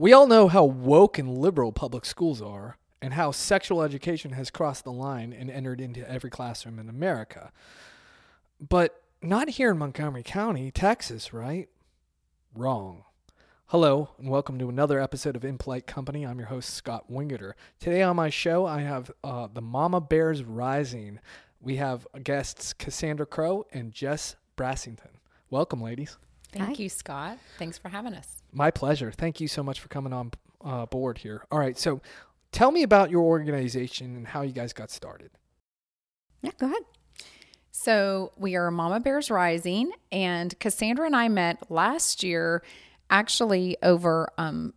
We all know how woke and liberal public schools are, and how sexual education has crossed the line and entered into every classroom in America. But not here in Montgomery County, Texas, right? Wrong. Hello, and welcome to another episode of Impolite Company. I'm your host, Scott Wingeter. Today on my show, I have uh, the Mama Bears Rising. We have guests Cassandra Crowe and Jess Brassington. Welcome, ladies. Thank Hi. you, Scott. Thanks for having us. My pleasure. Thank you so much for coming on uh, board here. All right, so tell me about your organization and how you guys got started. Yeah, go ahead. So, we are Mama Bears Rising, and Cassandra and I met last year actually over, um,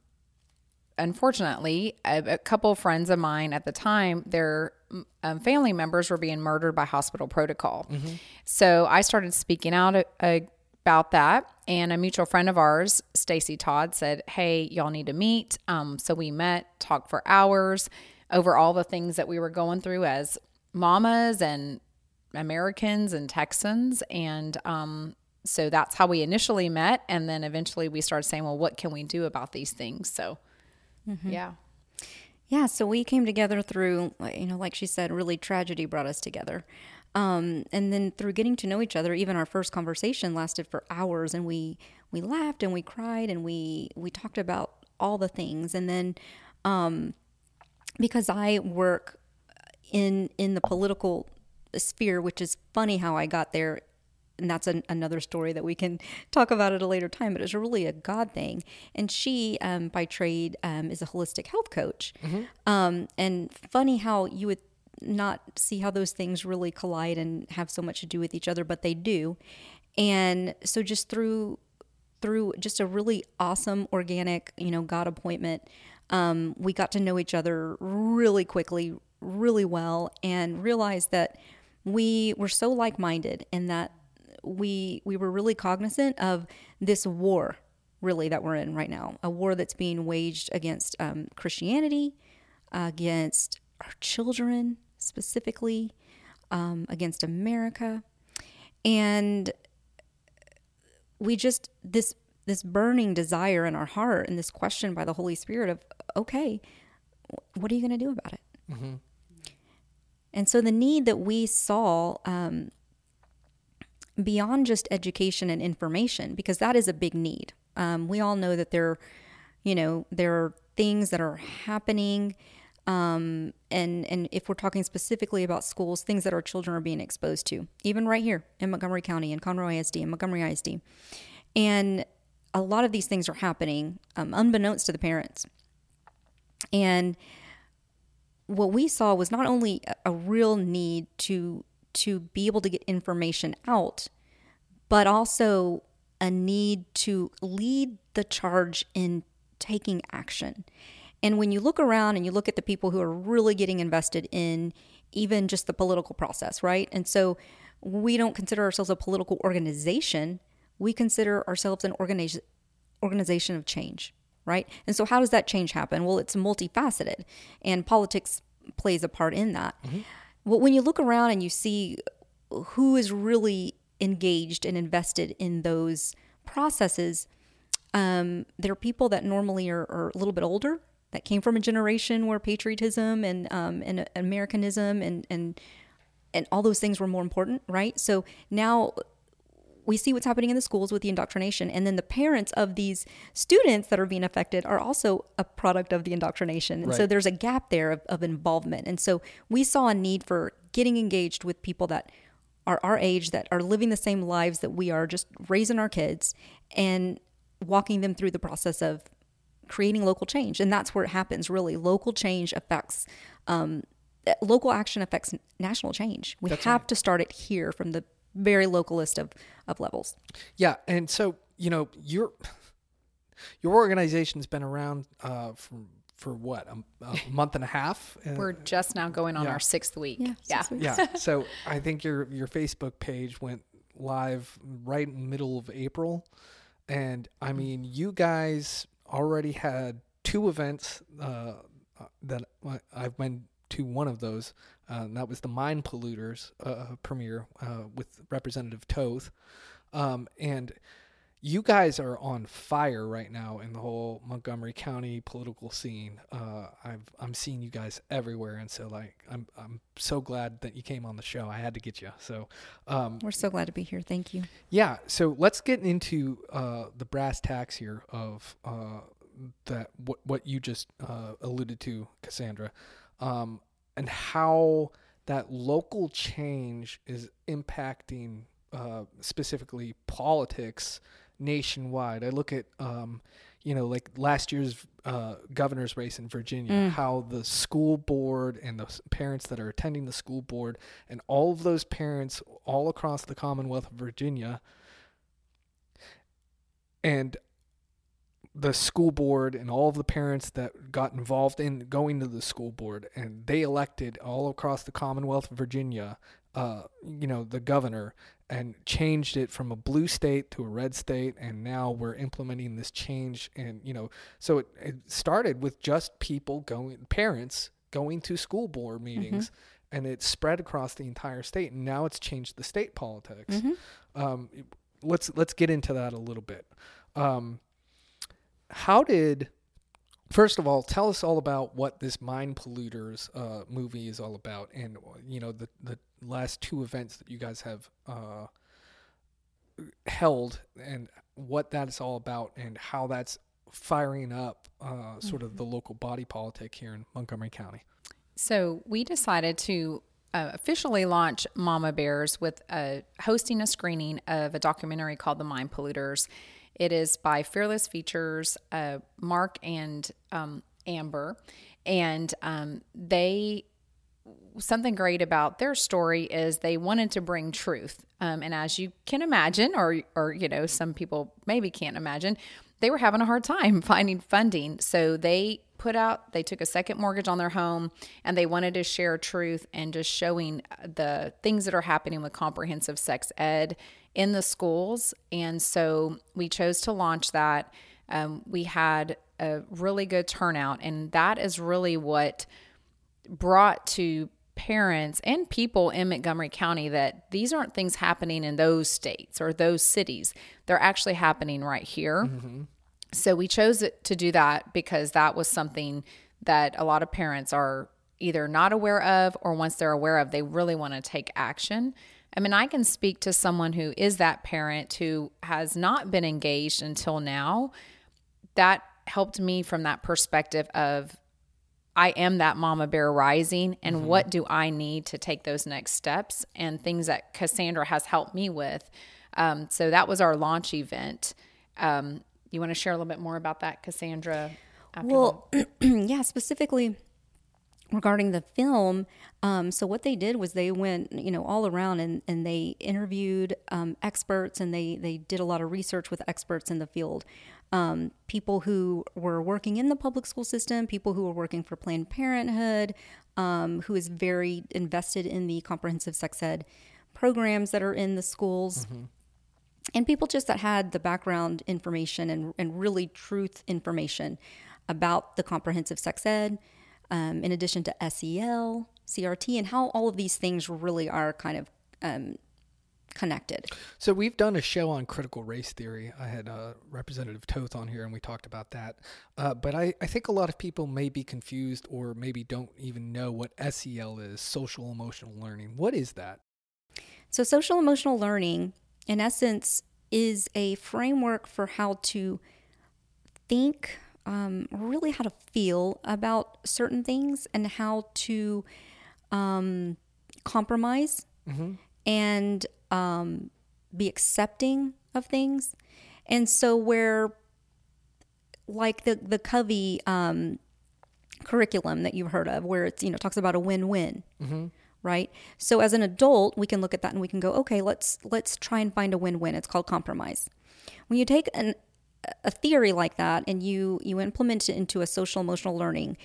unfortunately, a, a couple friends of mine at the time, their um, family members were being murdered by hospital protocol. So, I started speaking out uh, about that. And a mutual friend of ours stacy todd said hey y'all need to meet. Um, so we met talked for hours over all the things that we were going through as mamas and americans and texans. And um, so that's how we initially met. And then eventually we started saying well what can we do about these things? So yeah. Yeah, so we came together through, you know, like she said, really tragedy brought us together. Um, and then through getting to know each other, even our first conversation lasted for hours, and we we laughed and we cried and we we talked about all the things. And then, um, because I work in in the political sphere, which is funny how I got there. And that's an, another story that we can talk about at a later time. But it's really a God thing. And she, um, by trade, um, is a holistic health coach. Um, and funny how you would not see how those things really collide and have so much to do with each other, but they do. And so just through through just a really awesome organic, you know, God appointment, um, we got to know each other really quickly, really well, and realized that we were so like minded and that we we were really cognizant of this war really that we're in right now a war that's being waged against um, christianity against our children specifically um, against america. And we just this this burning desire in our heart and this question by the holy spirit of okay what are you going to do about it? And so the need that we saw um, beyond just education and information, because that is a big need. Um, we all know that there, you know, there are things that are happening, um, and and if we're talking specifically about schools, things that our children are being exposed to, even right here in Montgomery County, in Conroe ISD, and Montgomery ISD, and a lot of these things are happening um, unbeknownst to the parents, and what we saw was not only a- a real need to to be able to get information out, but also a need to lead the charge in taking action. And when you look around and you look at the people who are really getting invested in even just the political process, right? And so we don't consider ourselves a political organization. We consider ourselves an organization organization of change, right? And so how does that change happen? Well, it's multifaceted and politics plays a part in that. Well, when you look around and you see who is really engaged and invested in those processes, um, there are people that normally are, are a little bit older that came from a generation where patriotism and um, and Americanism and and and all those things were more important, right? So now we see what's happening in the schools with the indoctrination. And then the parents of these students that are being affected are also a product of the indoctrination. And so there's a gap there of, of involvement. And so we saw a need for getting engaged with people that are our age that are living the same lives that we are just raising our kids and walking them through the process of creating local change and that's where it happens really. Local change affects um, local action affects national change. We have to start it here from the very localist of, of levels. Yeah, and so you know your your organization's been around uh, for for what a, a month and a half. Uh, we're just now going on Yeah. our sixth week. Yeah, yeah, six yeah. So I think your your Facebook page went live right in the middle of April, and I mean you guys already had two events uh, uh, that I've been to one of those. Uh, that was the Mind Polluters uh, premiere uh, with Representative Toth, um, and you guys are on fire right now in the whole Montgomery County political scene. Uh, I've I'm seeing you guys everywhere, and so like I'm I'm so glad that you came on the show. I had to get you. So um, We're so glad to be here. Thank you. yeah, so let's get into uh, the brass tacks here of uh, that what what you just uh, alluded to, Cassandra, um, and how that local change is impacting uh, specifically politics nationwide. I look at um, you know like last year's uh, governor's race in Virginia, how the school board and the parents that are attending the school board and all of those parents all across the Commonwealth of Virginia and the school board and all of the parents that got involved in going to the school board and they elected all across the commonwealth of virginia uh, you know the governor and changed it from a blue state to a red state and now we're implementing this change and you know so it, it started with just people going parents going to school board meetings and it spread across the entire state and now it's changed the state politics. Um, let's let's get into that a little bit. Um, how did first of all tell us all about what this mind polluters uh, movie is all about and you know the the last two events that you guys have uh, held and what that is all about and how that's firing up uh, sort of the local body politic here in Montgomery County. So we decided to uh, officially launch Mama Bears with uh, hosting a screening of a documentary called The Mind Polluters. It is by Fearless Features, uh, Mark and um, Amber, and um, they something great about their story is they wanted to bring truth. Um, and as you can imagine, or or you know, some people maybe can't imagine, they were having a hard time finding funding. So they put out, they took a second mortgage on their home, and they wanted to share truth and just showing the things that are happening with comprehensive sex ed in the schools. And so we chose to launch that. Um, we had a really good turnout, and that is really what brought to parents and people in Montgomery County that these aren't things happening in those states or those cities. They're actually happening right here. So we chose it to do that because that was something that a lot of parents are either not aware of or once they're aware of, they really want to take action. I mean, I can speak to someone who is that parent who has not been engaged until now. That helped me from that perspective of I am that mama bear rising, and what do I need to take those next steps and things that Cassandra has helped me with. Um, so that was our launch event. Um, you want to share a little bit more about that, Cassandra? After Well, yeah, specifically regarding the film. Um, so what they did was they went, you know, all around and, and they interviewed um, experts and they they did a lot of research with experts in the field. Um, people who were working in the public school system, people who were working for Planned Parenthood, um, who is very invested in the comprehensive sex ed programs that are in the schools and people just that had the background information and, and really truth information about the comprehensive sex ed, um, in addition to SEL, CRT, and how all of these things really are kind of um, connected. So we've done a show on critical race theory. I had uh, Representative Toth on here, and we talked about that. Uh, but I, I think a lot of people may be confused or maybe don't even know what SEL is, social emotional learning. What is that? So, social emotional learning, in essence, is a framework for how to think, um, really how to feel about certain things, and how to um, compromise and um, be accepting of things. And so, where like the the Covey um, curriculum that you've heard of, where it's you know talks about a win-win, right? So as an adult, we can look at that and we can go, okay, let's let's try and find a win-win. It's called compromise. When you take an, a theory like that and you you implement it into a social emotional learning,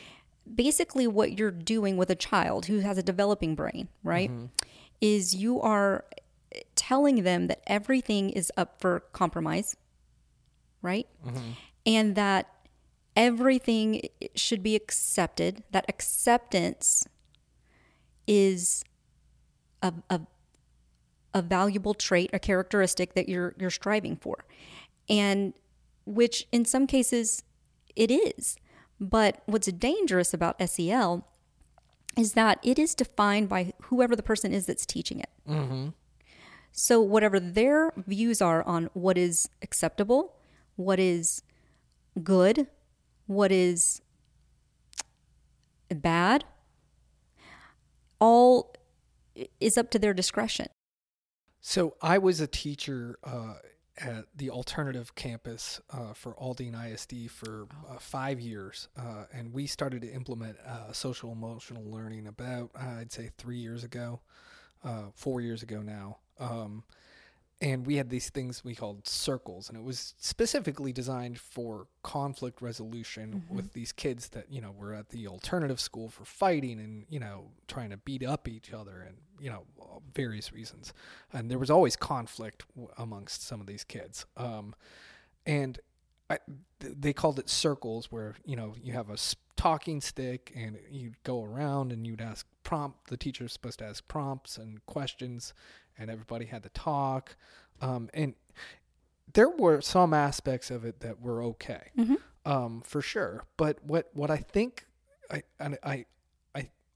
basically what you're doing with a child who has a developing brain, right, mm-hmm. is you are telling them that everything is up for compromise, right? Mm-hmm. And that everything should be accepted, that acceptance is a, a, a valuable trait, a characteristic that you're you're striving for. and which in some cases it is. But what's dangerous about SEL is that it is defined by whoever the person is that's teaching it. So, whatever their views are on what is acceptable, what is good, what is bad, all is up to their discretion. So I was a teacher uh, at the alternative campus uh, for Aldine ISD for uh, five years, uh, and we started to implement uh, social emotional learning about uh, I'd say three years ago, uh, four years ago now. Um, and we had these things we called circles and it was specifically designed for conflict resolution with these kids that you know were at the alternative school for fighting and you know trying to beat up each other and you know various reasons. And there was always conflict w- amongst some of these kids. Um, and I, th- they called it circles where you know you have a talking stick and you'd go around and you'd ask prompt the teacher's supposed to ask prompts and questions and everybody had to talk. Um, and there were some aspects of it that were okay um, for sure. But what what i think i and i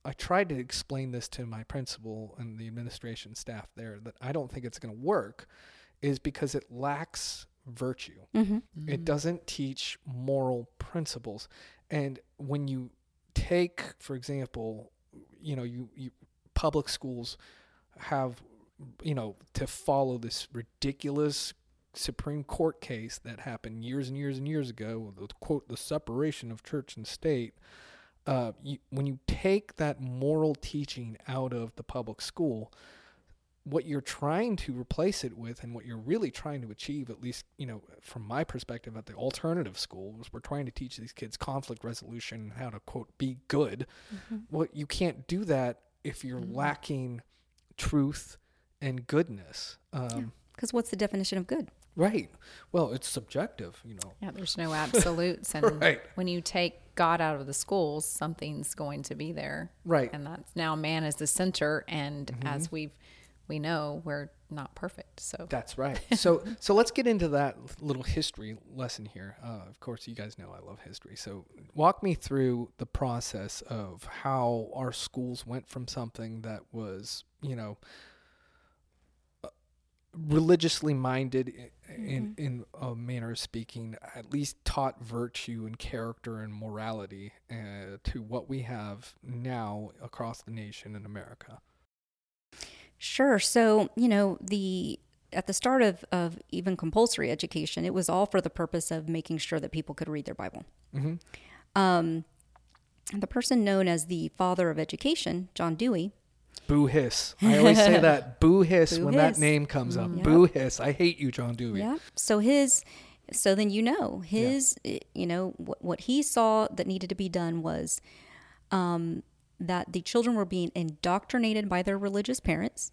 i i tried to explain this to my principal and the administration staff there that i don't think it's going to work is because it lacks virtue. Mm-hmm. It mm. doesn't teach moral principles. And when you take for example you know you, you public schools have you know to follow this ridiculous supreme court case that happened years and years and years ago the quote the separation of church and state uh, you, when you take that moral teaching out of the public school what you're trying to replace it with and what you're really trying to achieve at least you know from my perspective at the alternative schools we're trying to teach these kids conflict resolution how to quote be good. Well you can't do that if you're lacking truth and goodness. Um, Because what's the definition of good? Right well it's subjective you know Yeah, there's no absolutes. And Right. when you take God out of the schools, something's going to be there. Right. And that's now man is the center. And as we've, we know we're not perfect. So That's right. So so let's get into that little history lesson here. Uh, of course, you guys know I love history. So walk me through the process of how our schools went from something that was, you know, religiously minded in in a manner of speaking, at least taught virtue and character and morality uh, to what we have now across the nation in America. Sure. So, you know, the at the start of, of even compulsory education, it was all for the purpose of making sure that people could read their Bible. Um, the person known as the father of education, John Dewey, Boo hiss. I always say that. Boo hiss Boo when that name comes up. Yep. Boo hiss. I hate you, John Dewey. Yeah. So his, so then you know his, eh, you know what what he saw that needed to be done was, um, that the children were being indoctrinated by their religious parents,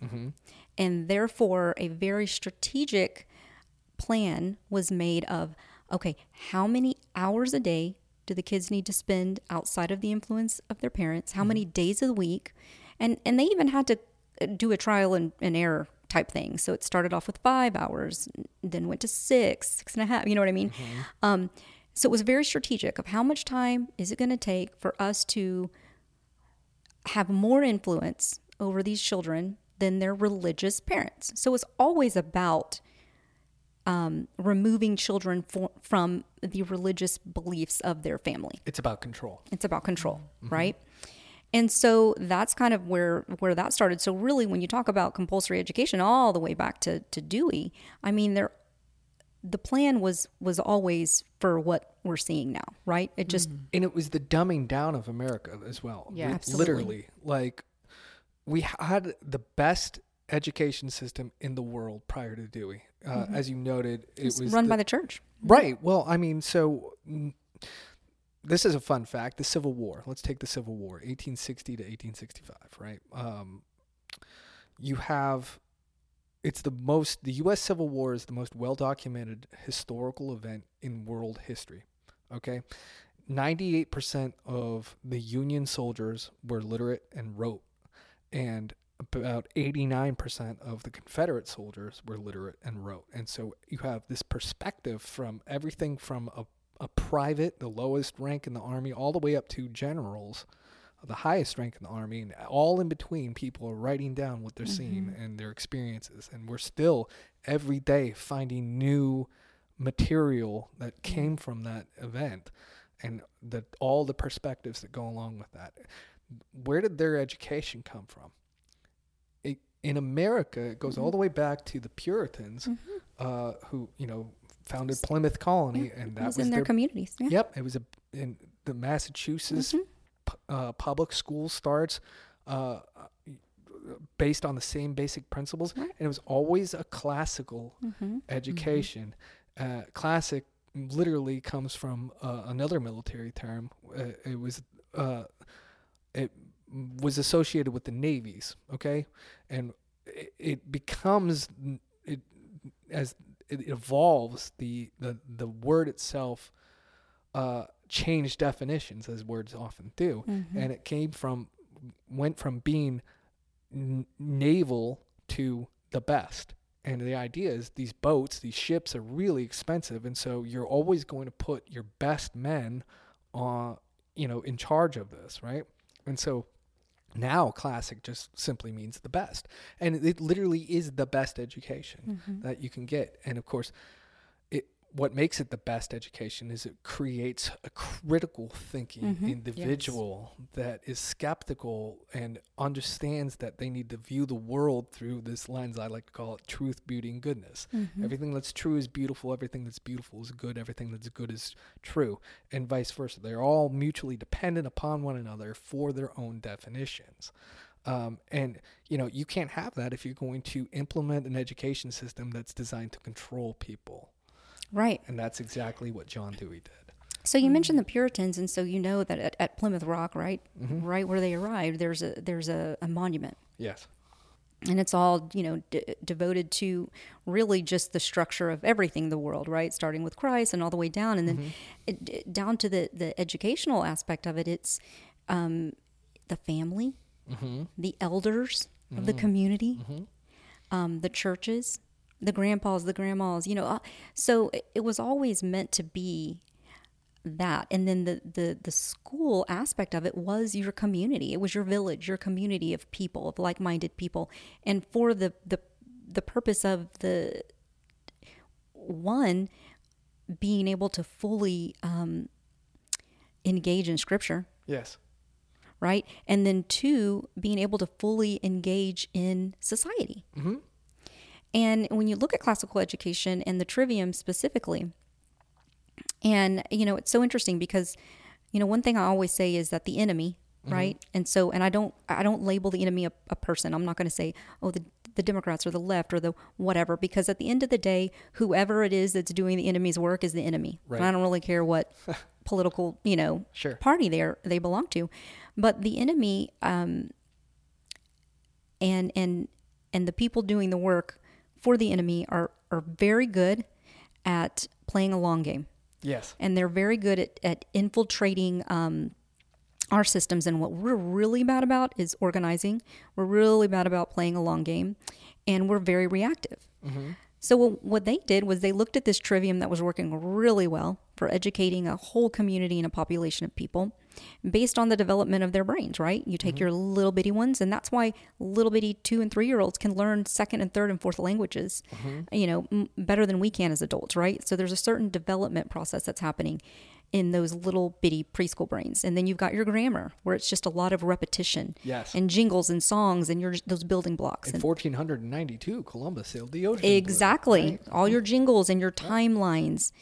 and therefore a very strategic plan was made of, okay, how many hours a day do the kids need to spend outside of the influence of their parents? How many days of the week? And and they even had to uh, do a trial and, and error type thing. So it started off with five hours, then went to six, six and a half. You know what I mean? Um, so it was very strategic of how much time is it going to take for us to have more influence over these children than their religious parents. So it's always about um, removing children for, from the religious beliefs of their family. It's about control. It's about control, right? And so that's kind of where where that started. So really, when you talk about compulsory education, all the way back to to Dewey, I mean, there the plan was was always for what we're seeing now, right? It just And it was the dumbing down of America as well. Yeah, Li- absolutely. Literally. Like, we had the best education system in the world prior to Dewey. Uh, As you noted, it was was run the- by the church. Right. Well, I mean, so this is a fun fact. The Civil War. Let's take the Civil War, 1860 to 1865. Right. Um, you have. It's the most. The U.S. Civil War is the most well documented historical event in world history. Okay. 98% of the Union soldiers were literate and wrote. And about 89% of the Confederate soldiers were literate and wrote. And so you have this perspective from everything from a, a private, the lowest rank in the army, all the way up to generals, the highest rank in the army, and all in between, people are writing down what they're seeing mm-hmm. and their experiences. And we're still every day finding new material that came from that event and the all the perspectives that go along with that. Where did their education come from? It, in America, it goes all mm-hmm. the way back to the Puritans, mm-hmm. uh, who you know founded Plymouth Colony, and It that was was in their their communities. Yeah. Yep, it was a in the Massachusetts pu- uh, public school starts uh, based on the same basic principles, and it was always a classical education. Uh, classic literally comes from uh, another military term. Uh, it was uh, it was associated with the navies. Okay, and it, it becomes it as it evolves the the the word itself uh, changed definitions as words often do, and it came from went from being n- naval to the best. And the idea is these boats, these ships are really expensive, and so you're always going to put your best men, uh, you know, in charge of this, right? And so now classic just simply means the best, and it literally is the best education mm-hmm. that you can get. And of course, what makes it the best education is it creates a critical thinking individual that is skeptical and understands that they need to view the world through this lens I like to call it truth, beauty, and goodness. Everything that's true is beautiful, everything that's beautiful is good, everything that's good is true, and vice versa. They're all mutually dependent upon one another for their own definitions. Um, and you know you can't have that if you're going to implement an education system that's designed to control people. Right. And that's exactly what John Dewey did. So you mentioned the Puritans, and so you know that at, at Plymouth Rock, right, Mm-hmm. right where they arrived, there's a there's a, a monument, Yes. and it's all you know devoted to really just the structure of everything the world, right, starting with Christ and all the way down, and then it, it- down to the the educational aspect of it. It's um, the family, the elders of the community, um, the churches, the grandpas, the grandmas. You know, uh, so it, was always meant to be that. And then the, the the school aspect of it was your community. It was your village your community of people of like-minded people. And for the the the purpose of the one being able to fully um, engage in scripture. Yes. right? And then two being able to fully engage in society and when you look at classical education and the trivium specifically and, you know, it's so interesting because, you know, one thing I always say is that the enemy, right? And so, and I don't, I don't label the enemy a, a person. I'm not going to say, oh, the, the Democrats or the left or the whatever, because at the end of the day, whoever it is that's doing the enemy's work is the enemy. Right. And I don't really care what political, you know, Sure. party they they belong to, but the enemy, um, and and and the people doing the work for the enemy are are very good at playing a long game Yes. and they're very good at, at infiltrating um, our systems. And what we're really bad about is organizing. We're really bad about playing a long game, and we're very reactive. So what, what they did was they looked at this trivium that was working really well for educating a whole community and a population of people based on the development of their brains, right? You take mm-hmm. your little bitty ones, and that's why little bitty two and three year olds can learn second and third and fourth languages, mm-hmm. you know, m- better than we can as adults, right? So there's a certain development process that's happening in those little bitty preschool brains. And then you've got your grammar, where it's just a lot of repetition Yes. and jingles and songs and your those building blocks. In And 1492, Columbus sailed the ocean. blue, Exactly. right? All mm-hmm. your jingles and your timelines.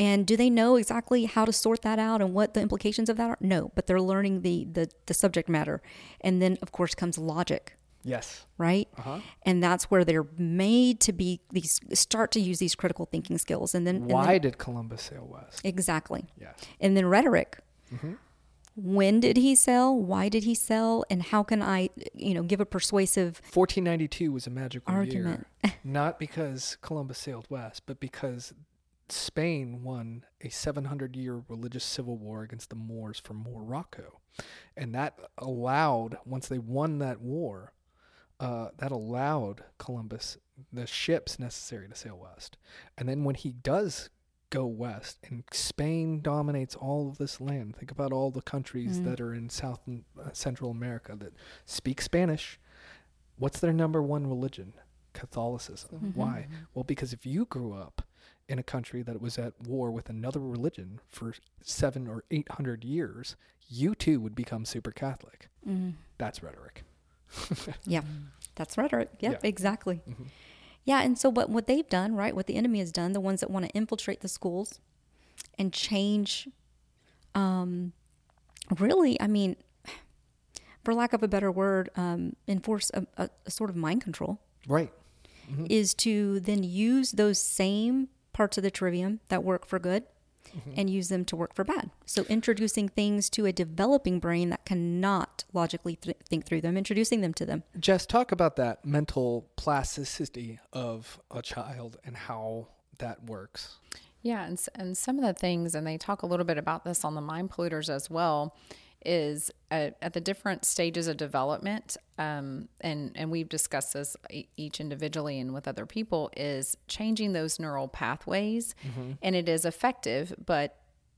And do they know exactly how to sort that out and what the implications of that are? No, but they're learning the the, the subject matter. And then of course comes logic, Yes. right? Uh-huh. And that's where they're made to be these start to use these critical thinking skills. And then and Why then- did Columbus sail west? exactly. Yes. And then rhetoric. Mm-hmm. When did he sell? Why did he sell? And how can I, you know, give a persuasive 1492 was a magical Argument. year. Not because Columbus sailed west, but because Spain won a 700 year religious civil war against the Moors from Morocco. And that allowed, once they won that war, uh, that allowed Columbus the ships necessary to sail west. And then when he does go west and Spain dominates all of this land, think about all the countries that are in South and uh, Central America that speak Spanish. What's their number one religion? Catholicism. Why? Well, because if you grew up in a country that was at war with another religion for seven or eight hundred years, you too would become super Catholic. That's rhetoric. Yeah, that's rhetoric. Yep, Yeah. Mm-hmm. exactly. Yeah, and so what what they've done, right? What the enemy has done, the ones that want to infiltrate the schools and change, um, really, I mean, for lack of a better word, um, enforce a, a, a sort of mind control Right. is to then use those same parts of the trivium that work for good mm-hmm. and use them to work for bad. So introducing things to a developing brain that cannot logically th- think through them, introducing them to them. Jess, talk about that mental plasticity of a child and how that works. Yeah, and, and some of the things, and they talk a little bit about this on the mind polluters as well, is at, at the different stages of development, um, and and we've discussed this each individually and with other people, is changing those neural pathways, and it is effective, but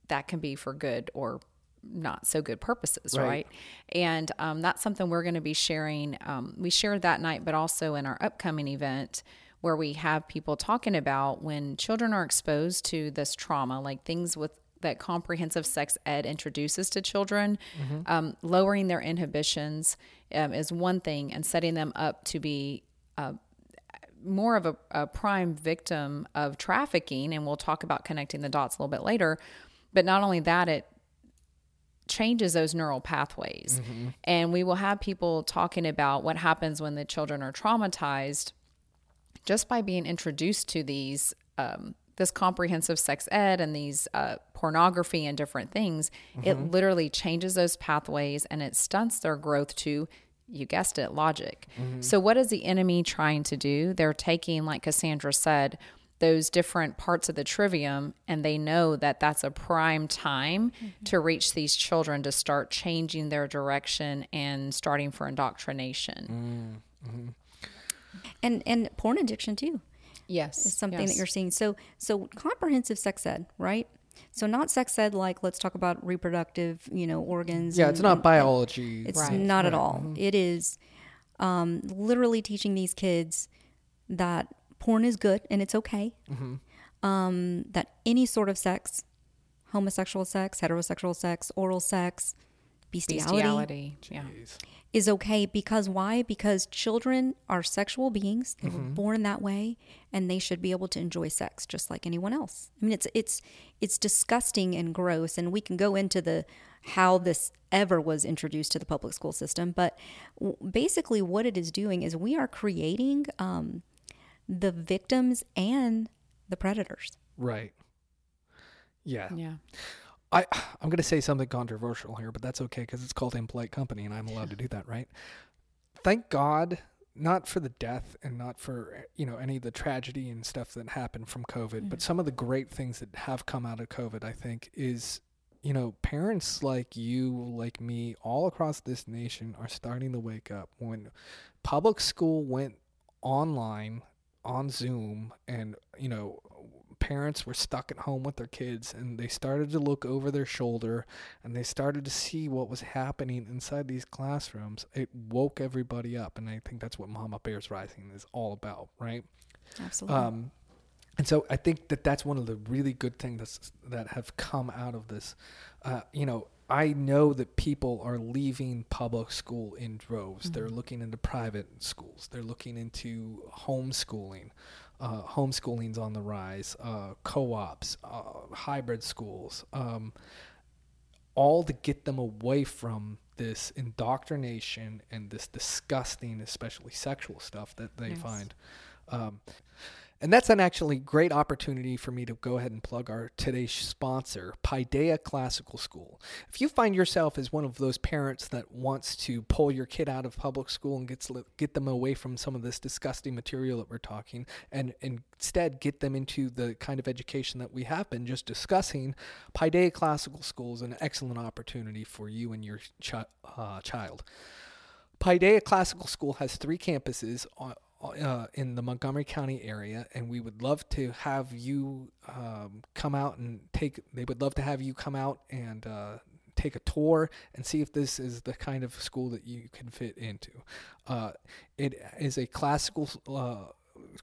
that can be for good or not so good purposes, Right. right? And um, that's something we're going to be sharing. Um, we shared that night, but also in our upcoming event where we have people talking about when children are exposed to this trauma, like things with that comprehensive sex ed introduces to children, um, lowering their inhibitions um, is one thing, and setting them up to be uh, more of a, a prime victim of trafficking. And we'll talk about connecting the dots a little bit later. But not only that, it changes those neural pathways. And we will have people talking about what happens when the children are traumatized just by being introduced to these um, this comprehensive sex ed and these uh, pornography and different things it mm-hmm. literally changes those pathways and it stunts their growth to you guessed it logic. Mm-hmm. So what is the enemy trying to do? They're taking like cassandra said those different parts of the trivium and they know that that's a prime time mm-hmm. to reach these children to start changing their direction and starting for indoctrination. And and porn addiction too. Yes is something yes. that you're seeing. So so comprehensive sex ed, right? So not sex ed like let's talk about reproductive, you know, organs. Yeah, and- it's not and- biology. It's Right. not at all. It is um, literally teaching these kids that porn is good and it's okay. Um, that any sort of sex, homosexual sex, heterosexual sex, oral sex, bestiality, bestiality yeah is okay because why? Because children are sexual beings. They were born that way and they should be able to enjoy sex just like anyone else. I mean it's it's it's disgusting and gross and we can go into the how this ever was introduced to the public school system, but w- basically what it is doing is we are creating um, the victims and the predators. Right. Yeah. yeah I I'm going to say something controversial here, but that's okay because it's called impolite company, and I'm allowed to do that, right? Thank God, not for the death and not for you know any of the tragedy and stuff that happened from COVID, but mm-hmm. some of the great things that have come out of COVID, I think, is you know parents like you, like me, all across this nation are starting to wake up. When public school went online on Zoom, and you know parents were stuck at home with their kids and they started to look over their shoulder and they started to see what was happening inside these classrooms it woke everybody up and i think that's what mama bears rising is all about right Absolutely. um, and so I think that that's one of the really good things that's, that have come out of this. Uh, you know, I know that people are leaving public school in droves. They're looking into private schools. They're looking into homeschooling. Uh, homeschooling's on the rise. Uh, co-ops, uh, hybrid schools. Um, all to get them away from this indoctrination and this disgusting, especially sexual stuff that they Yes. find. Um, and that's an actually great opportunity for me to go ahead and plug our today's sponsor, Paideia Classical School. If you find yourself as one of those parents that wants to pull your kid out of public school and gets get them away from some of this disgusting material that we're talking, and, and instead get them into the kind of education that we have been just discussing, Paideia Classical School is an excellent opportunity for you and your uh, child. Paideia Classical School has three campuses uh, in the Montgomery County area, and we would love to have you um, come out and take. They would love to have you come out and uh, take a tour and see if this is the kind of school that you can fit into. Uh, it is a classical uh,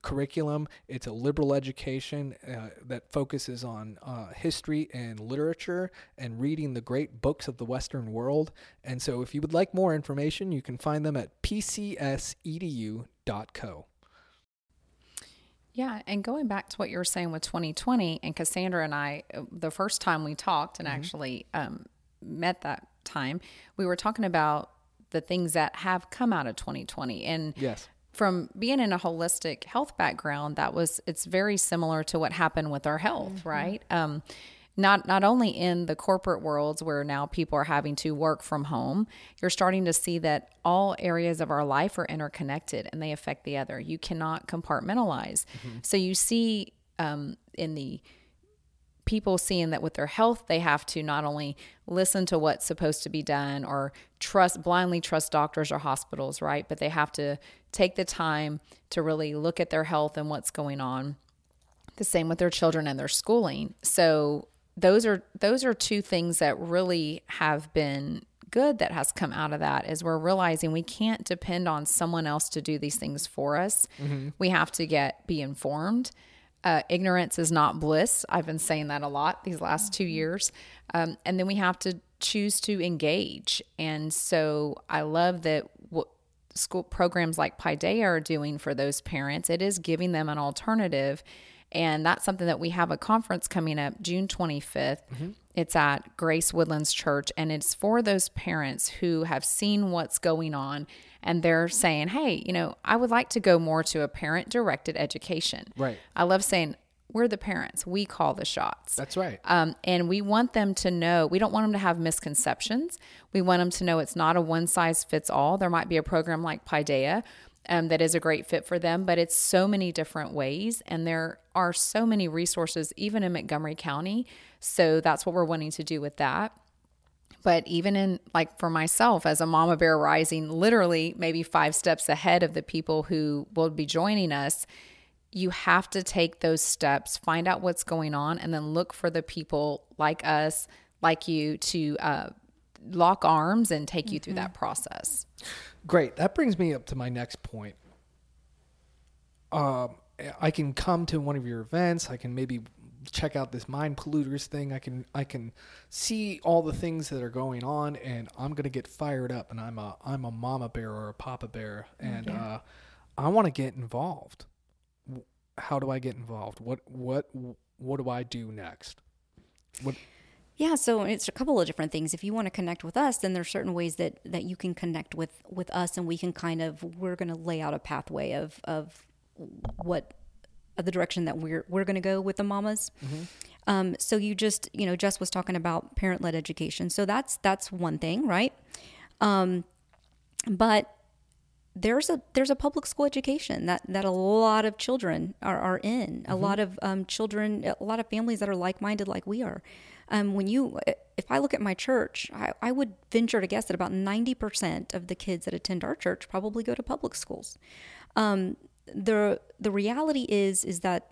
curriculum. It's a liberal education uh, that focuses on uh, history and literature and reading the great books of the Western world. And so, if you would like more information, you can find them at pcsedu.co. Yeah, and going back to what you were saying with 2020, and Cassandra and I, uh, the first time we talked and mm-hmm. actually um, met that time, we were talking about the things that have come out of 2020. And yes from being in a holistic health background, that was it's very similar to what happened with our health, mm-hmm. right? Um, not not only in the corporate worlds where now people are having to work from home, you're starting to see that all areas of our life are interconnected and they affect the other. You cannot compartmentalize. Mm-hmm. So you see um, in the people seeing that with their health, they have to not only listen to what's supposed to be done or trust blindly trust doctors or hospitals, right? But they have to take the time to really look at their health and what's going on. The same with their children and their schooling. So those are those are two things that really have been good that has come out of that is we're realizing we can't depend on someone else to do these things for us. Mm-hmm. We have to get be informed uh, ignorance is not bliss. I've been saying that a lot these last two years. Um, and then we have to choose to engage. And so I love that what school programs like Paideia are doing for those parents, it is giving them an alternative. And that's something that we have a conference coming up June 25th. Mm-hmm. It's at Grace Woodlands Church, and it's for those parents who have seen what's going on and they're saying, hey, you know, I would like to go more to a parent directed education. Right. I love saying, we're the parents. We call the shots. That's right. Um, and we want them to know, we don't want them to have misconceptions. We want them to know it's not a one size fits all. There might be a program like Paideia um, that is a great fit for them, but it's so many different ways. And there are so many resources, even in Montgomery County. So that's what we're wanting to do with that. But even in, like, for myself as a mama bear rising, literally maybe five steps ahead of the people who will be joining us, you have to take those steps, find out what's going on, and then look for the people like us, like you, to uh, lock arms and take you mm-hmm. through that process. Great. That brings me up to my next point. Um, I can come to one of your events. I can maybe check out this mind polluters thing. I can I can see all the things that are going on, and I'm gonna get fired up. And I'm a I'm a mama bear or a papa bear, and yeah. uh, I want to get involved. How do I get involved? What what what do I do next? What yeah, so it's a couple of different things. If you want to connect with us, then there's certain ways that that you can connect with with us, and we can kind of we're going to lay out a pathway of of what the direction that we're we're going to go with the mamas. Mm-hmm. Um, so you just you know Jess was talking about parent led education, so that's that's one thing, right? Um, but there's a there's a public school education that that a lot of children are, are in. Mm-hmm. A lot of um, children, a lot of families that are like minded, like we are. Um, when you, if I look at my church, I, I would venture to guess that about ninety percent of the kids that attend our church probably go to public schools. Um, the the reality is is that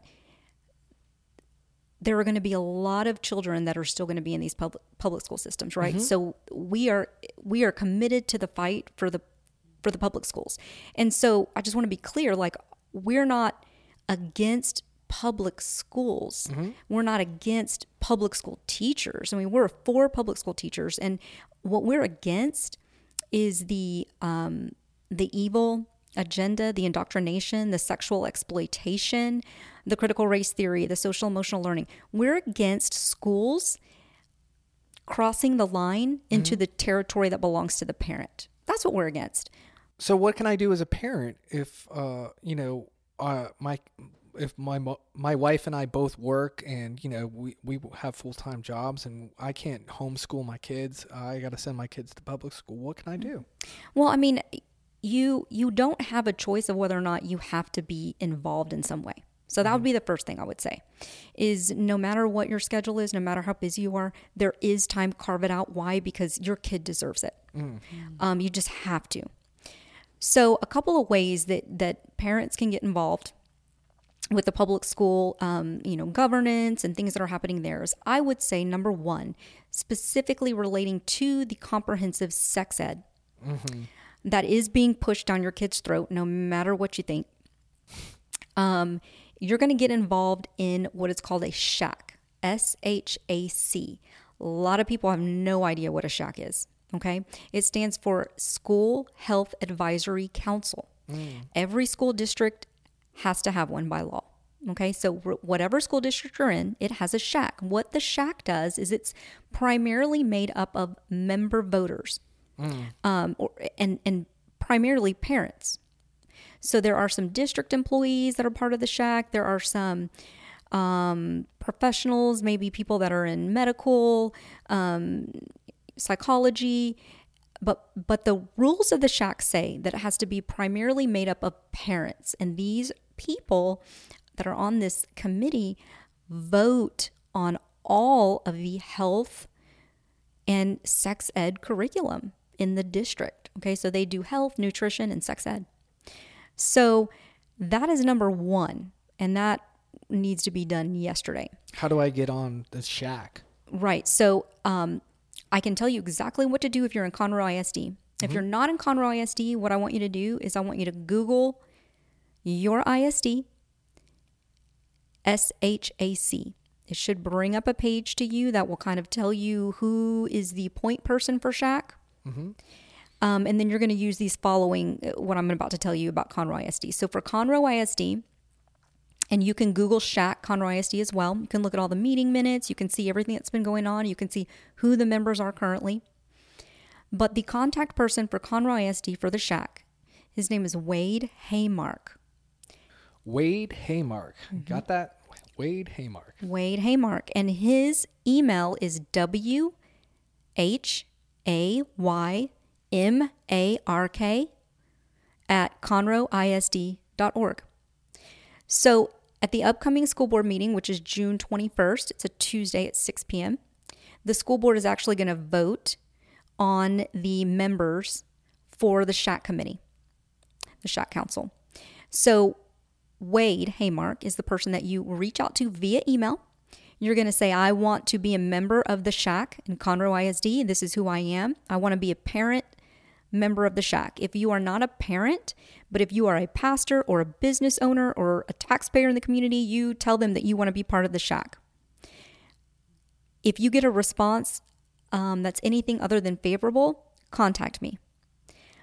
there are going to be a lot of children that are still going to be in these public public school systems, right? Mm-hmm. So we are we are committed to the fight for the for the public schools. And so I just want to be clear like we're not against public schools. Mm-hmm. We're not against public school teachers. I mean, we're for public school teachers and what we're against is the um the evil agenda, the indoctrination, the sexual exploitation, the critical race theory, the social emotional learning. We're against schools crossing the line into mm-hmm. the territory that belongs to the parent. That's what we're against. So what can I do as a parent if uh, you know uh, my if my my wife and I both work and you know we, we have full time jobs and I can't homeschool my kids, I got to send my kids to public school. What can I do? Well, I mean, you you don't have a choice of whether or not you have to be involved in some way. So that would be the first thing I would say is no matter what your schedule is, no matter how busy you are, there is time carve it out. Why? Because your kid deserves it. Mm. Um, you just have to. So, a couple of ways that that parents can get involved with the public school, um, you know, governance and things that are happening there is, I would say, number one, specifically relating to the comprehensive sex ed that is being pushed down your kid's throat, no matter what you think. Um, you're going to get involved in what is called a SHAC, S H A C. A lot of people have no idea what a SHAC is. Okay. It stands for School Health Advisory Council. Every school district has to have one by law. Okay, so whatever school district you're in, it has a SHAC. What the SHAC does is it's primarily made up of member voters, um, or, and and primarily parents. So there are some district employees that are part of the SHAC. There are some um, professionals, maybe people that are in medical, um, psychology. But but the rules of the SHAC say that it has to be primarily made up of parents, and these people that are on this committee vote on all of the health and sex ed curriculum in the district. Okay, so they do health, nutrition, and sex ed. So that is number one, and that needs to be done yesterday. How do I get on the SHAC? Right. So um, I can tell you exactly what to do if you're in Conroe ISD. If you're not in Conroe ISD, what I want you to do is I want you to Google your ISD, S H A C. It should bring up a page to you that will kind of tell you who is the point person for SHAC. Um, and then you're going to use these following, uh, what I'm about to tell you about Conroe ISD. So for Conroe ISD, and you can Google SHAC Conroe ISD as well. You can look at all the meeting minutes. You can see everything that's been going on. You can see who the members are currently. But the contact person for Conroe ISD for the SHAC, his name is Wade Haymark. Wade Haymark. Got that? Wade Haymark. Wade Haymark. And his email is W H A Y M A R K at conroeisd.org. So at the upcoming school board meeting, which is June 21st, it's a Tuesday at 6 p.m., the school board is actually going to vote on the members for the SHAC Committee, the SHAC Council. So Wade Haymark is the person that you reach out to via email. You're going to say, I want to be a member of the SHAC in Conroe ISD. This is who I am. I want to be a parent member of the SHAC. If you are not a parent, but if you are a pastor or a business owner or a taxpayer in the community, you tell them that you want to be part of the SHAC. If you get a response um, that's anything other than favorable, contact me.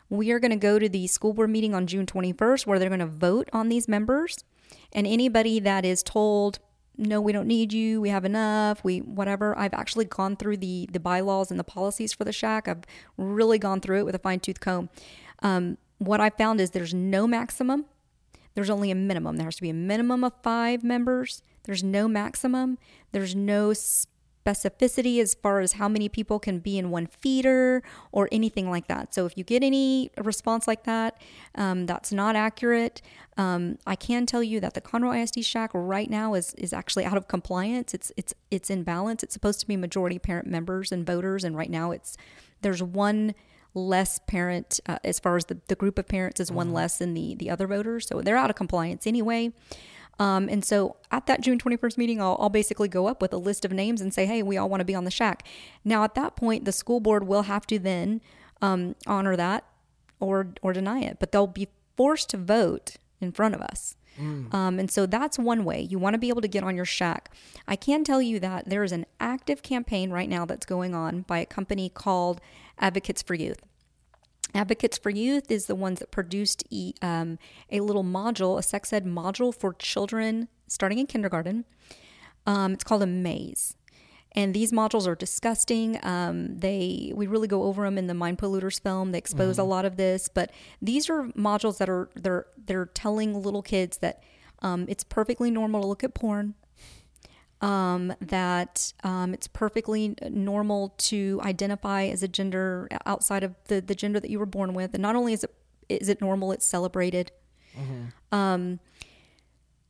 We are going to go to the school board meeting on June 21st where they're going to vote on these members. And anybody that is told, no, we don't need you, we have enough, we whatever. I've actually gone through the the bylaws and the policies for the SHAC. I've really gone through it with a fine tooth comb. Um, what I found is there's no maximum. There's only a minimum. There has to be a minimum of five members. There's no maximum. There's no specificity as far as how many people can be in one feeder or anything like that. So if you get any response like that, um, that's not accurate. Um, I can tell you that the Conroe ISD SHAC right now is is actually out of compliance. It's it's it's in balance. It's supposed to be majority parent members and voters, and right now it's there's one less parent uh, as far as the, the group of parents is one less than the the other voters so they're out of compliance anyway um, and so at that June 21st meeting, I'll, I'll basically go up with a list of names and say, hey, we all want to be on the SHAC. Now, at that point, the school board will have to then um, honor that or, or deny it, but they'll be forced to vote in front of us. Um, and so that's one way. You want to be able to get on your SHAC. I can tell you that there is an active campaign right now that's going on by a company called Advocates for Youth. Advocates for Youth is the ones that produced e- um, a little module, a sex ed module for children starting in kindergarten. Um, it's called AMAZE. And these modules are disgusting. Um, they we really go over them in the Mind Polluters film. They expose a lot of this, but these are modules that are they're they're telling little kids that um, it's perfectly normal to look at porn. Um, that um, it's perfectly normal to identify as a gender outside of the, the gender that you were born with, and not only is it is it normal, it's celebrated. Um,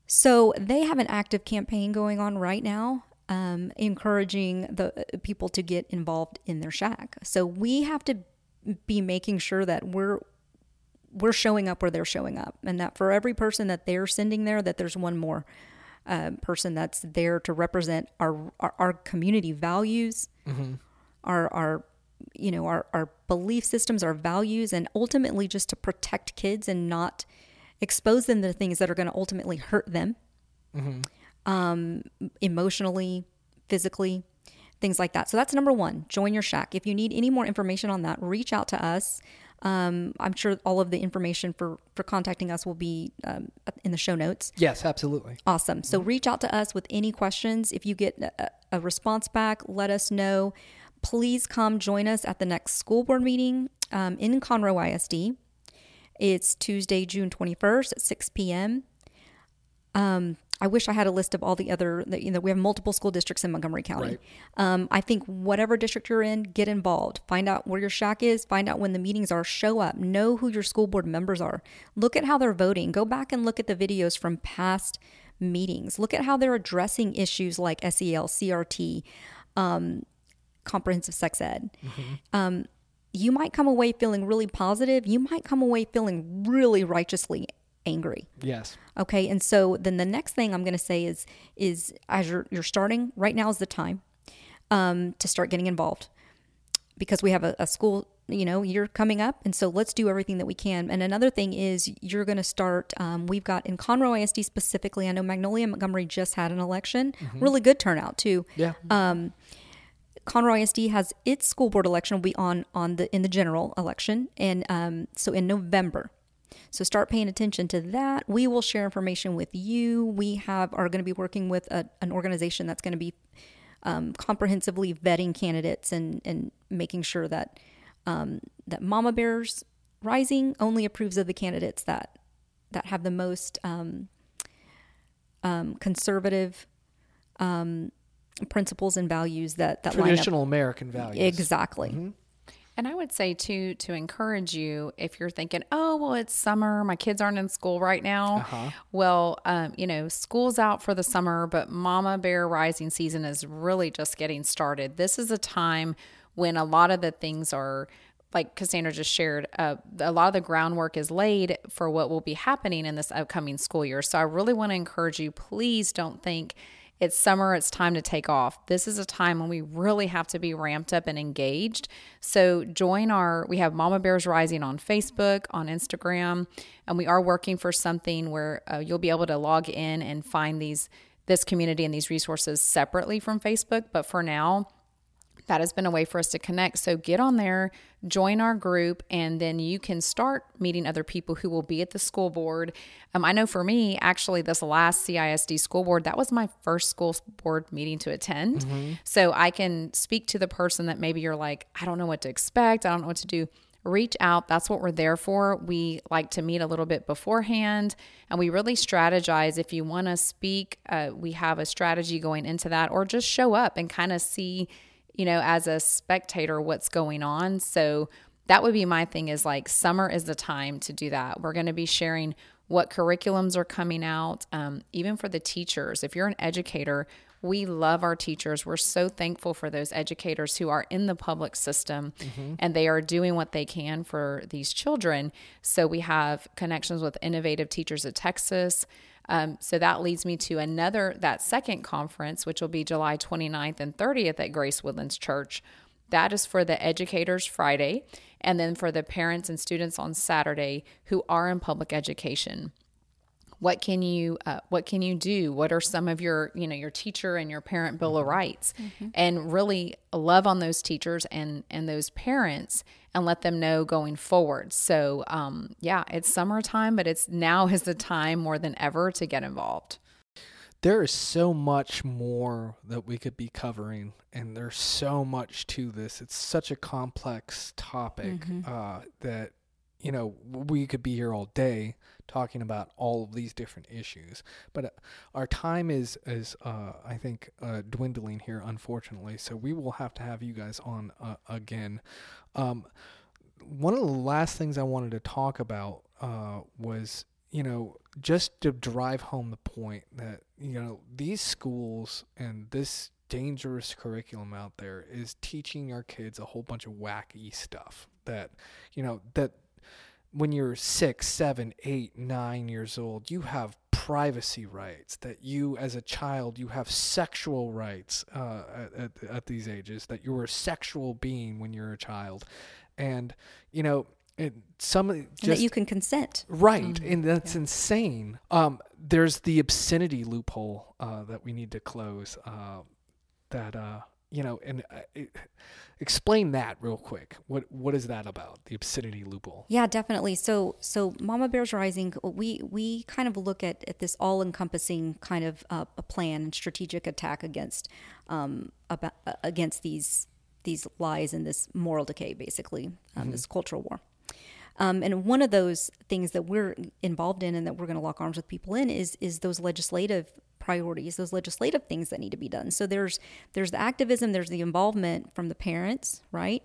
so they have an active campaign going on right now, um, encouraging the uh, people to get involved in their SHAC. So we have to be making sure that we're we're showing up where they're showing up, and that for every person that they're sending there, that there's one more uh, person that's there to represent our our, our community values, our our you know our our belief systems, our values, and ultimately just to protect kids and not expose them to things that are going to ultimately hurt them, um, emotionally, physically, things like that. So that's number one. Join your SHAC. If you need any more information on that, reach out to us. Um, I'm sure all of the information for for contacting us will be um, in the show notes. Yes, absolutely. Awesome. So reach out to us with any questions. If you get a, a response back, let us know. Please come join us at the next school board meeting um, in Conroe ISD. It's Tuesday, June 21st at 6 p.m. Um, I wish I had a list of all the other, you know, we have multiple school districts in Montgomery County. Right. Um, I think whatever district you're in, get involved. Find out where your SHAC is. Find out when the meetings are. Show up. Know who your school board members are. Look at how they're voting. Go back and look at the videos from past meetings. Look at how they're addressing issues like SEL, CRT, um, comprehensive sex ed. Um, you might come away feeling really positive. You might come away feeling really righteously angry. Yes. Okay, and so then the next thing I'm going to say is is as you're you're starting right now is the time um, to start getting involved because we have a, a school you know year coming up, and so let's do everything that we can. And another thing is you're going to start. Um, we've got in Conroe ISD specifically. I know Magnolia Montgomery just had an election, really good turnout too. Yeah. um, Conroe ISD has its school board election will be on on the in the general election, and um, so in November. So start paying attention to that. We will share information with you. We have are going to be working with a, an organization that's going to be um, comprehensively vetting candidates and and making sure that um, that Mama Bears Rising only approves of the candidates that that have the most um, um, conservative um, principles and values that that line up Traditional American values. exactly. And I would say too to encourage you if you're thinking, oh well, it's summer, my kids aren't in school right now. Well, um, you know, school's out for the summer, but Mama Bear Rising season is really just getting started. This is a time when a lot of the things are like Cassandra just shared, uh, a lot of the groundwork is laid for what will be happening in this upcoming school year. So I really want to encourage you, please don't think it's summer, it's time to take off. This is a time when we really have to be ramped up and engaged. So join our, we have Mama Bears Rising on Facebook, on Instagram, and we are working for something where uh, you'll be able to log in and find these this community and these resources separately from Facebook. But for now, that has been a way for us to connect. So get on there, join our group, and then you can start meeting other people who will be at the school board. Um, I know for me, actually, this last CISD school board, that was my first school board meeting to attend. So I can speak to the person that maybe you're like, I don't know what to expect, I don't know what to do reach out. That's what we're there for. We like to meet a little bit beforehand and we really strategize. If you want to speak, uh, we have a strategy going into that, or just show up and kind of see, you know, as a spectator, what's going on. So that would be my thing is like summer is the time to do that. We're going to be sharing what curriculums are coming out, um, even for the teachers. If you're an educator, we love our teachers. We're so thankful for those educators who are in the public system and they are doing what they can for these children. So we have connections with Innovative Teachers of Texas. Um, so that leads me to another, that second conference, which will be July 29th and 30th at Grace Woodlands Church. That is for the educators Friday, and then for the parents and students on Saturday who are in public education what can you uh, what can you do? What are some of your you know your teacher and your parent bill of rights? And really love on those teachers and and those parents and let them know going forward. So um, yeah it's summertime but it's now is the time more than ever to get involved. There is so much more that we could be covering and there's so much to this. It's such a complex topic uh, that you know we could be here all day talking about all of these different issues but uh, our time is is uh, i think uh, dwindling here unfortunately so we will have to have you guys on uh, again. Um, one of the last things i wanted to talk about uh, was you know just to drive home the point that you know these schools and this dangerous curriculum out there is teaching our kids a whole bunch of wacky stuff that you know that when you're six, seven, eight, nine years old, you have privacy rights. That you, as a child, you have sexual rights uh, at, at these ages. That you're a sexual being when you're a child, and you know. It, some of- and that you can consent. Right, and that's insane. Um, there's the obscenity loophole uh, that we need to close. Uh, that uh, you know, and uh, it, explain that real quick. What what is that about? The obscenity loophole. Yeah, definitely. So, so Mama Bears Rising, we we kind of look at, at this all encompassing kind of uh, a plan and strategic attack against um about uh, against these these lies and this moral decay, basically, um, this cultural war. Um, and one of those things that we're involved in and that we're going to lock arms with people in is is those legislative priorities, those legislative things that need to be done. So there's there's the activism, there's the involvement from the parents, right?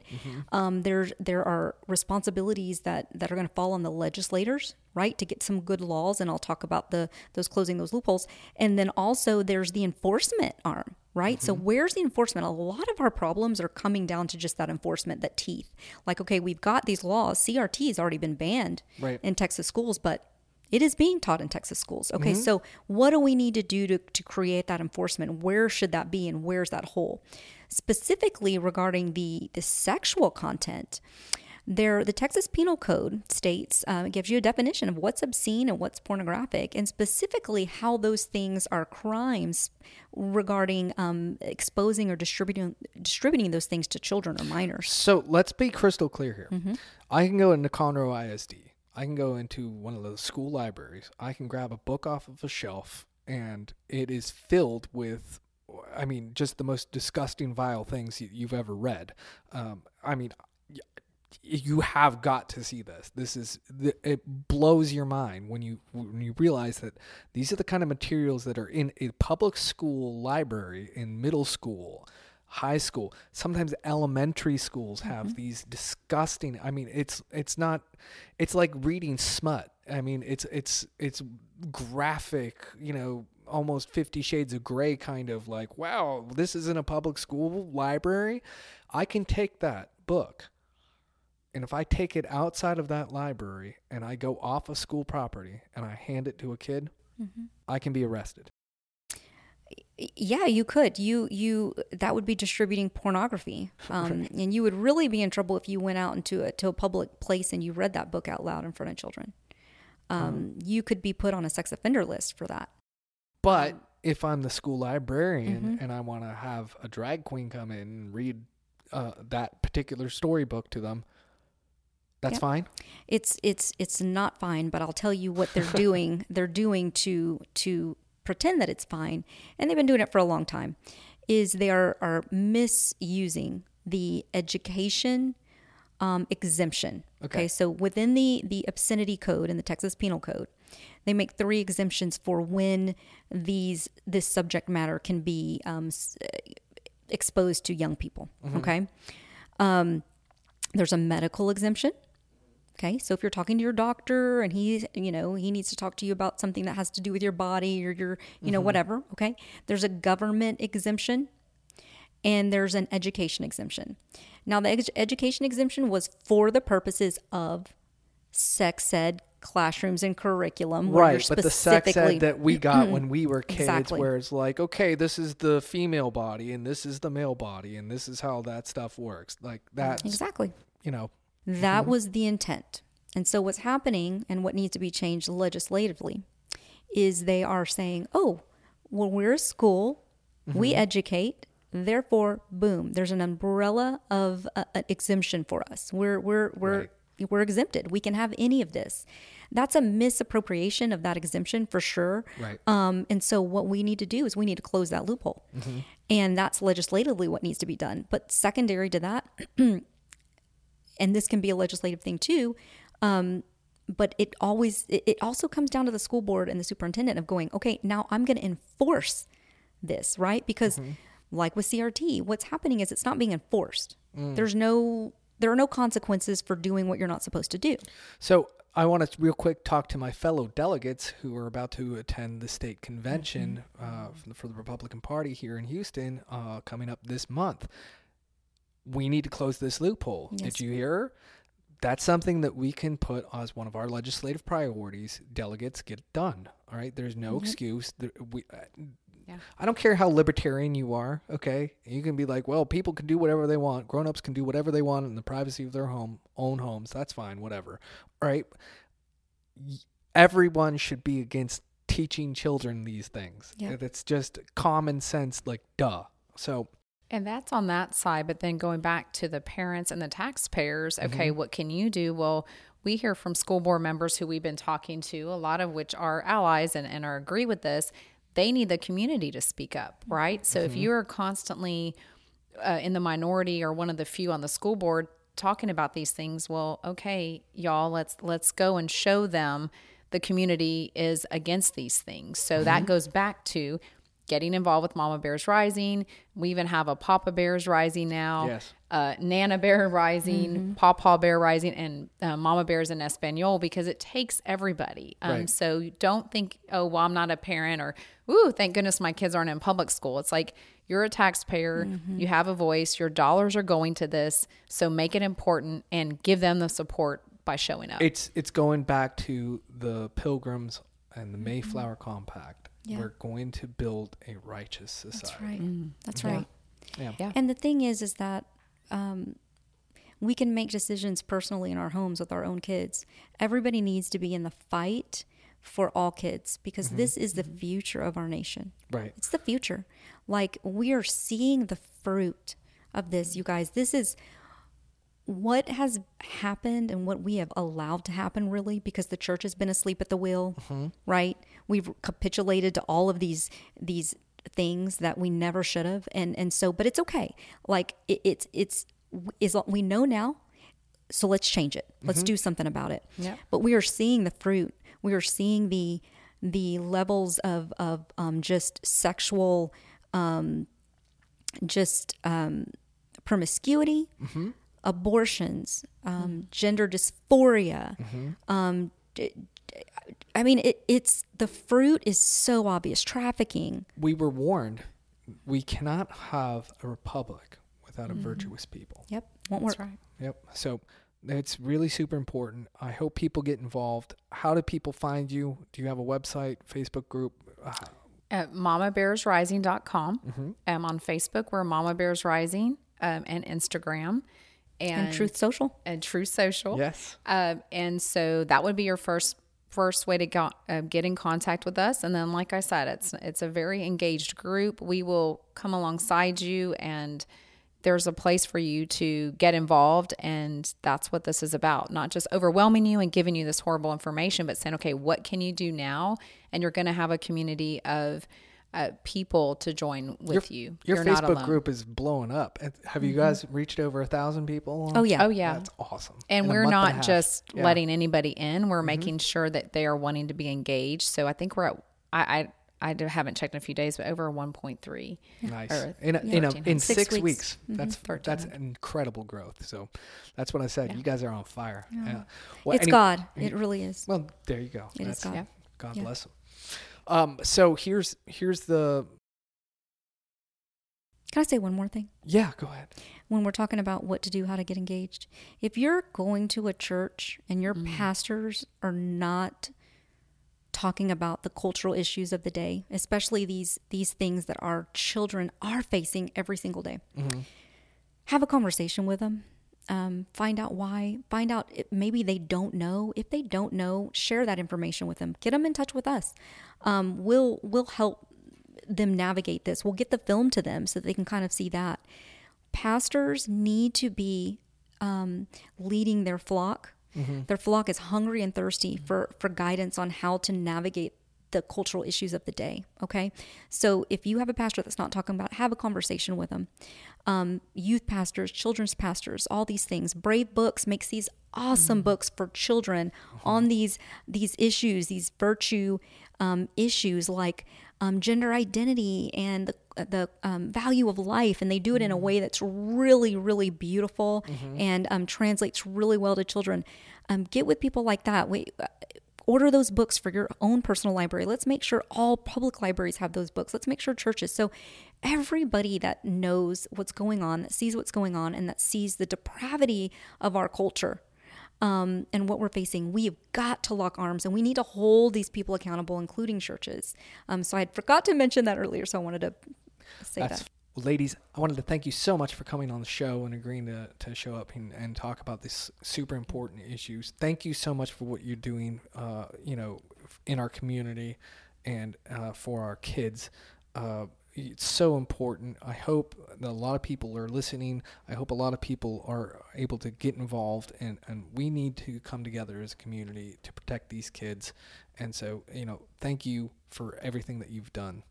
Um, there's there are responsibilities that that are going to fall on the legislators, right, to get some good laws. And I'll talk about the those closing those loopholes. And then also there's the enforcement arm, right? So where's the enforcement? A lot of our problems are coming down to just that enforcement, that teeth. Like, okay, we've got these laws. CRT has already been banned Right. in Texas schools, but it is being taught in Texas schools. Okay, so what do we need to do to, to create that enforcement? Where should that be and where's that hole? Specifically regarding the, the sexual content, there the Texas Penal Code states uh, it gives you a definition of what's obscene and what's pornographic, and specifically how those things are crimes regarding um, exposing or distributing distributing those things to children or minors. So let's be crystal clear here. I can go into Conroe ISD. I can go into one of those school libraries. I can grab a book off of a shelf, and it is filled with, I mean, just the most disgusting, vile things you- you've ever read. Um, I mean, you have got to see this. This is it blows your mind when you when you realize that these are the kind of materials that are in a public school library in middle school, high school, sometimes elementary schools have mm-hmm. these disgusting. I mean, it's it's not it's like reading smut. I mean, it's it's it's graphic, you know, almost 50 shades of gray kind of like, wow, this is in a public school library. I can take that book and if I take it outside of that library and I go off of school property and I hand it to a kid, mm-hmm. I can be arrested. Yeah, you could. You you that would be distributing pornography, um, and you would really be in trouble if you went out into a to a public place and you read that book out loud in front of children. Um, You could be put on a sex offender list for that. But if I'm the school librarian and I want to have a drag queen come in and read uh, that particular storybook to them, that's Yep. fine. It's it's it's not fine, but I'll tell you what they're doing. they're doing to to pretend that it's fine, and they've been doing it for a long time. Is they are are misusing the education um, exemption. Okay. Okay, so within the the obscenity code in the Texas Penal Code, they make three exemptions for when these this subject matter can be um, s- exposed to young people. Okay, um, there's a medical exemption. Okay, so if you're talking to your doctor and he's, you know, he needs to talk to you about something that has to do with your body or your, you know, mm-hmm. whatever. Okay, there's a government exemption and there's an education exemption. Now, the ed- education exemption was for the purposes of sex ed classrooms and curriculum. Right, but the sex ed that we got when we were kids, Exactly. where it's like, okay, this is the female body and this is the male body and this is how that stuff works. Like that exactly. you know, That was the intent. And so what's happening and what needs to be changed legislatively is they are saying, "Oh, well we're a school, we educate, therefore boom, there's an umbrella of uh, an exemption for us. We're we're we're we're exempted. We can have any of this." That's a misappropriation of that exemption for sure. Right. Um, and so what we need to do is we need to close that loophole. And that's legislatively what needs to be done. But secondary to that, and this can be a legislative thing too um, but it always it, also comes down to the school board and the superintendent of going okay now i'm going to enforce this right? Because like with crt what's happening is it's not being enforced. There's no there are no consequences for doing what you're not supposed to do. So I want to real quick talk to my fellow delegates who are about to attend the state convention uh, for, the, for the Republican Party here in Houston uh, coming up this month. We need to close this loophole. Yes. Did you hear? that's something that we can put as one of our legislative priorities. Delegates get done. All right. There's no excuse. There, we, uh, Yeah. I don't care how libertarian you are. Okay. You can be like, well, people can do whatever they want. Grown ups can do whatever they want in the privacy of their home, own homes. That's fine. Whatever. All right. Everyone should be against teaching children these things. Yeah. That's just common sense. Like, duh. So, And that's on that side. But then going back to the parents and the taxpayers, okay, mm-hmm. what can you do? Well, we hear from school board members who we've been talking to, a lot of which are allies and, and are agree with this. They need the community to speak up, right? So if mm-hmm. you're constantly uh, in the minority or one of the few on the school board talking about these things, well, okay, y'all, let's let's go and show them the community is against these things. So that mm-hmm. goes back to getting involved with Mama Bears Rising. We even have a Papa Bears Rising now. Yes. Uh, Nana Bear Rising, Pawpaw Bear Rising, and uh, Mama Bears in Espanol because it takes everybody. Um, Right. So don't think, oh, well, I'm not a parent or, ooh, thank goodness my kids aren't in public school. It's like you're a taxpayer, you have a voice, your dollars are going to this. So make it important and give them the support by showing up. It's it's going back to the Pilgrims and the Mayflower Compact. Yeah. We're going to build a righteous society. Mm. That's right. That's right. Yeah. Yeah. And the thing is, is that um, we can make decisions personally in our homes with our own kids. Everybody needs to be in the fight for all kids because mm-hmm. this is the mm-hmm. future of our nation. Right. It's the future. Like we are seeing the fruit of this, you guys. This is what has happened and what we have allowed to happen really because the church has been asleep at the wheel, right? We've capitulated to all of these these things that we never should have and and so but it's okay. Like it, it's it's is we know now so let's change it. Let's do something about it. Yep. But we are seeing the fruit. We are seeing the the levels of of um, just sexual, um, just um, promiscuity, abortions, um, gender dysphoria. Um, d- d- I mean, it, it's the fruit is so obvious. Trafficking. We were warned we cannot have a republic without a virtuous people. Yep, won't That's work. right. Yep. So it's really super important. I hope people get involved. How do people find you? Do you have a website, Facebook group? Uh, at mamabearsrising.com. Um, on Facebook, we're Mama Bears Rising um, and Instagram. And, And Truth Social. and True Social. yes. Um, and so that would be your first first way to go, uh, get in contact with us. And then, like I said, it's it's a very engaged group. We will come alongside you, and there's a place for you to get involved. And that's what this is about. Not just overwhelming you and giving you this horrible information, but saying, okay, what can you do now? And you're going to have a community of uh, people to join with you. Your You're not Facebook alone. group is blowing up. And Have you guys reached over a thousand people? Oh yeah. Oh yeah. That's awesome. And In we're not a half. just Yeah. Mm-hmm. letting anybody in. We're making sure that they are wanting to be engaged. So I think we're at I I, I haven't checked in a few days, but over 1.3. Nice. Or In a, in, a, in Six six, weeks. weeks. That's that's incredible growth. So that's what I said. You guys are on fire. Yeah. Well, It's any- God. It really is. Well, there you go. It is That's- God. God Yeah. bless them. Um, so here's here's the Can I say one more thing? yeah. Go ahead. when we're talking about what to do, how to get engaged. If you're going to a church and your pastors are not talking about the cultural issues of the day, especially these these things that our children are facing every single day, have a conversation with them. Um, find out why. Find out maybe they don't know. If they don't know, share that information with them. Get them in touch with us. Um, we'll we'll help them navigate this. We'll get the film to them so they can kind of see that. Pastors need to be um, leading their flock. Their flock is hungry and thirsty for for guidance on how to navigate the cultural issues of the day. Okay, so if you have a pastor that's not talking about, it, have a conversation with them. Um, youth pastors, children's pastors, all these things. Brave Books makes these awesome books for children on these these issues, these virtue um, issues like um, gender identity and the the um, value of life, and they do it in a way that's really, really beautiful and um, translates really well to children. Um, get with people like that. We order those books for your own personal library. Let's make sure all public libraries have those books. Let's make sure churches. So everybody that knows what's going on, that sees what's going on, and that sees the depravity of our culture um, and what we're facing, we have got to lock arms and we need to hold these people accountable, including churches. Um, so I forgot to mention that earlier, so I wanted to say That's, that. Well, ladies, I wanted to thank you so much for coming on the show and agreeing to, to show up and, and talk about these super important issues. Thank you so much for what you're doing, uh, you know, in our community and uh, for our kids. Uh, it's so important. I hope that a lot of people are listening. I hope a lot of people are able to get involved, and, and we need to come together as a community to protect these kids. And so, you know, thank you for everything that you've done.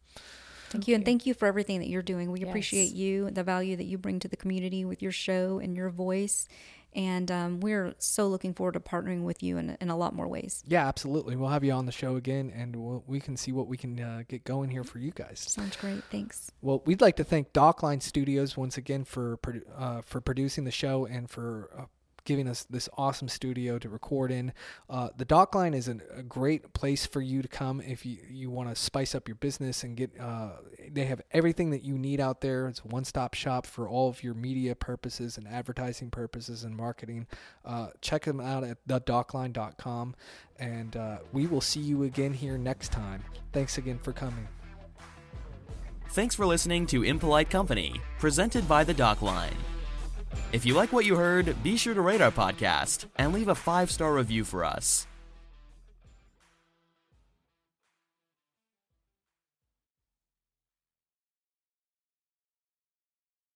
Thank you, and thank you for everything that you're doing. We Yes. appreciate you, the value that you bring to the community with your show and your voice. And um, we're so looking forward to partnering with you in, in a lot more ways. Yeah, absolutely. We'll have you on the show again, and we'll, we can see what we can uh, get going here for you guys. Sounds great. Thanks. Well, we'd like to thank Dockline Studios once again for uh, for producing the show and for uh, giving us this awesome studio to record in. Uh, the Dockline is an, a great place for you to come if you, you want to spice up your business and get. Uh, they have everything that you need out there. It's a one stop shop for all of your media purposes and advertising purposes and marketing. Uh, check them out at thedockline.com, and uh, we will see you again here next time. Thanks again for coming. Thanks for listening to Impolite Company, presented by The Dock Line. If you like what you heard, be sure to rate our podcast and leave a five star review for us.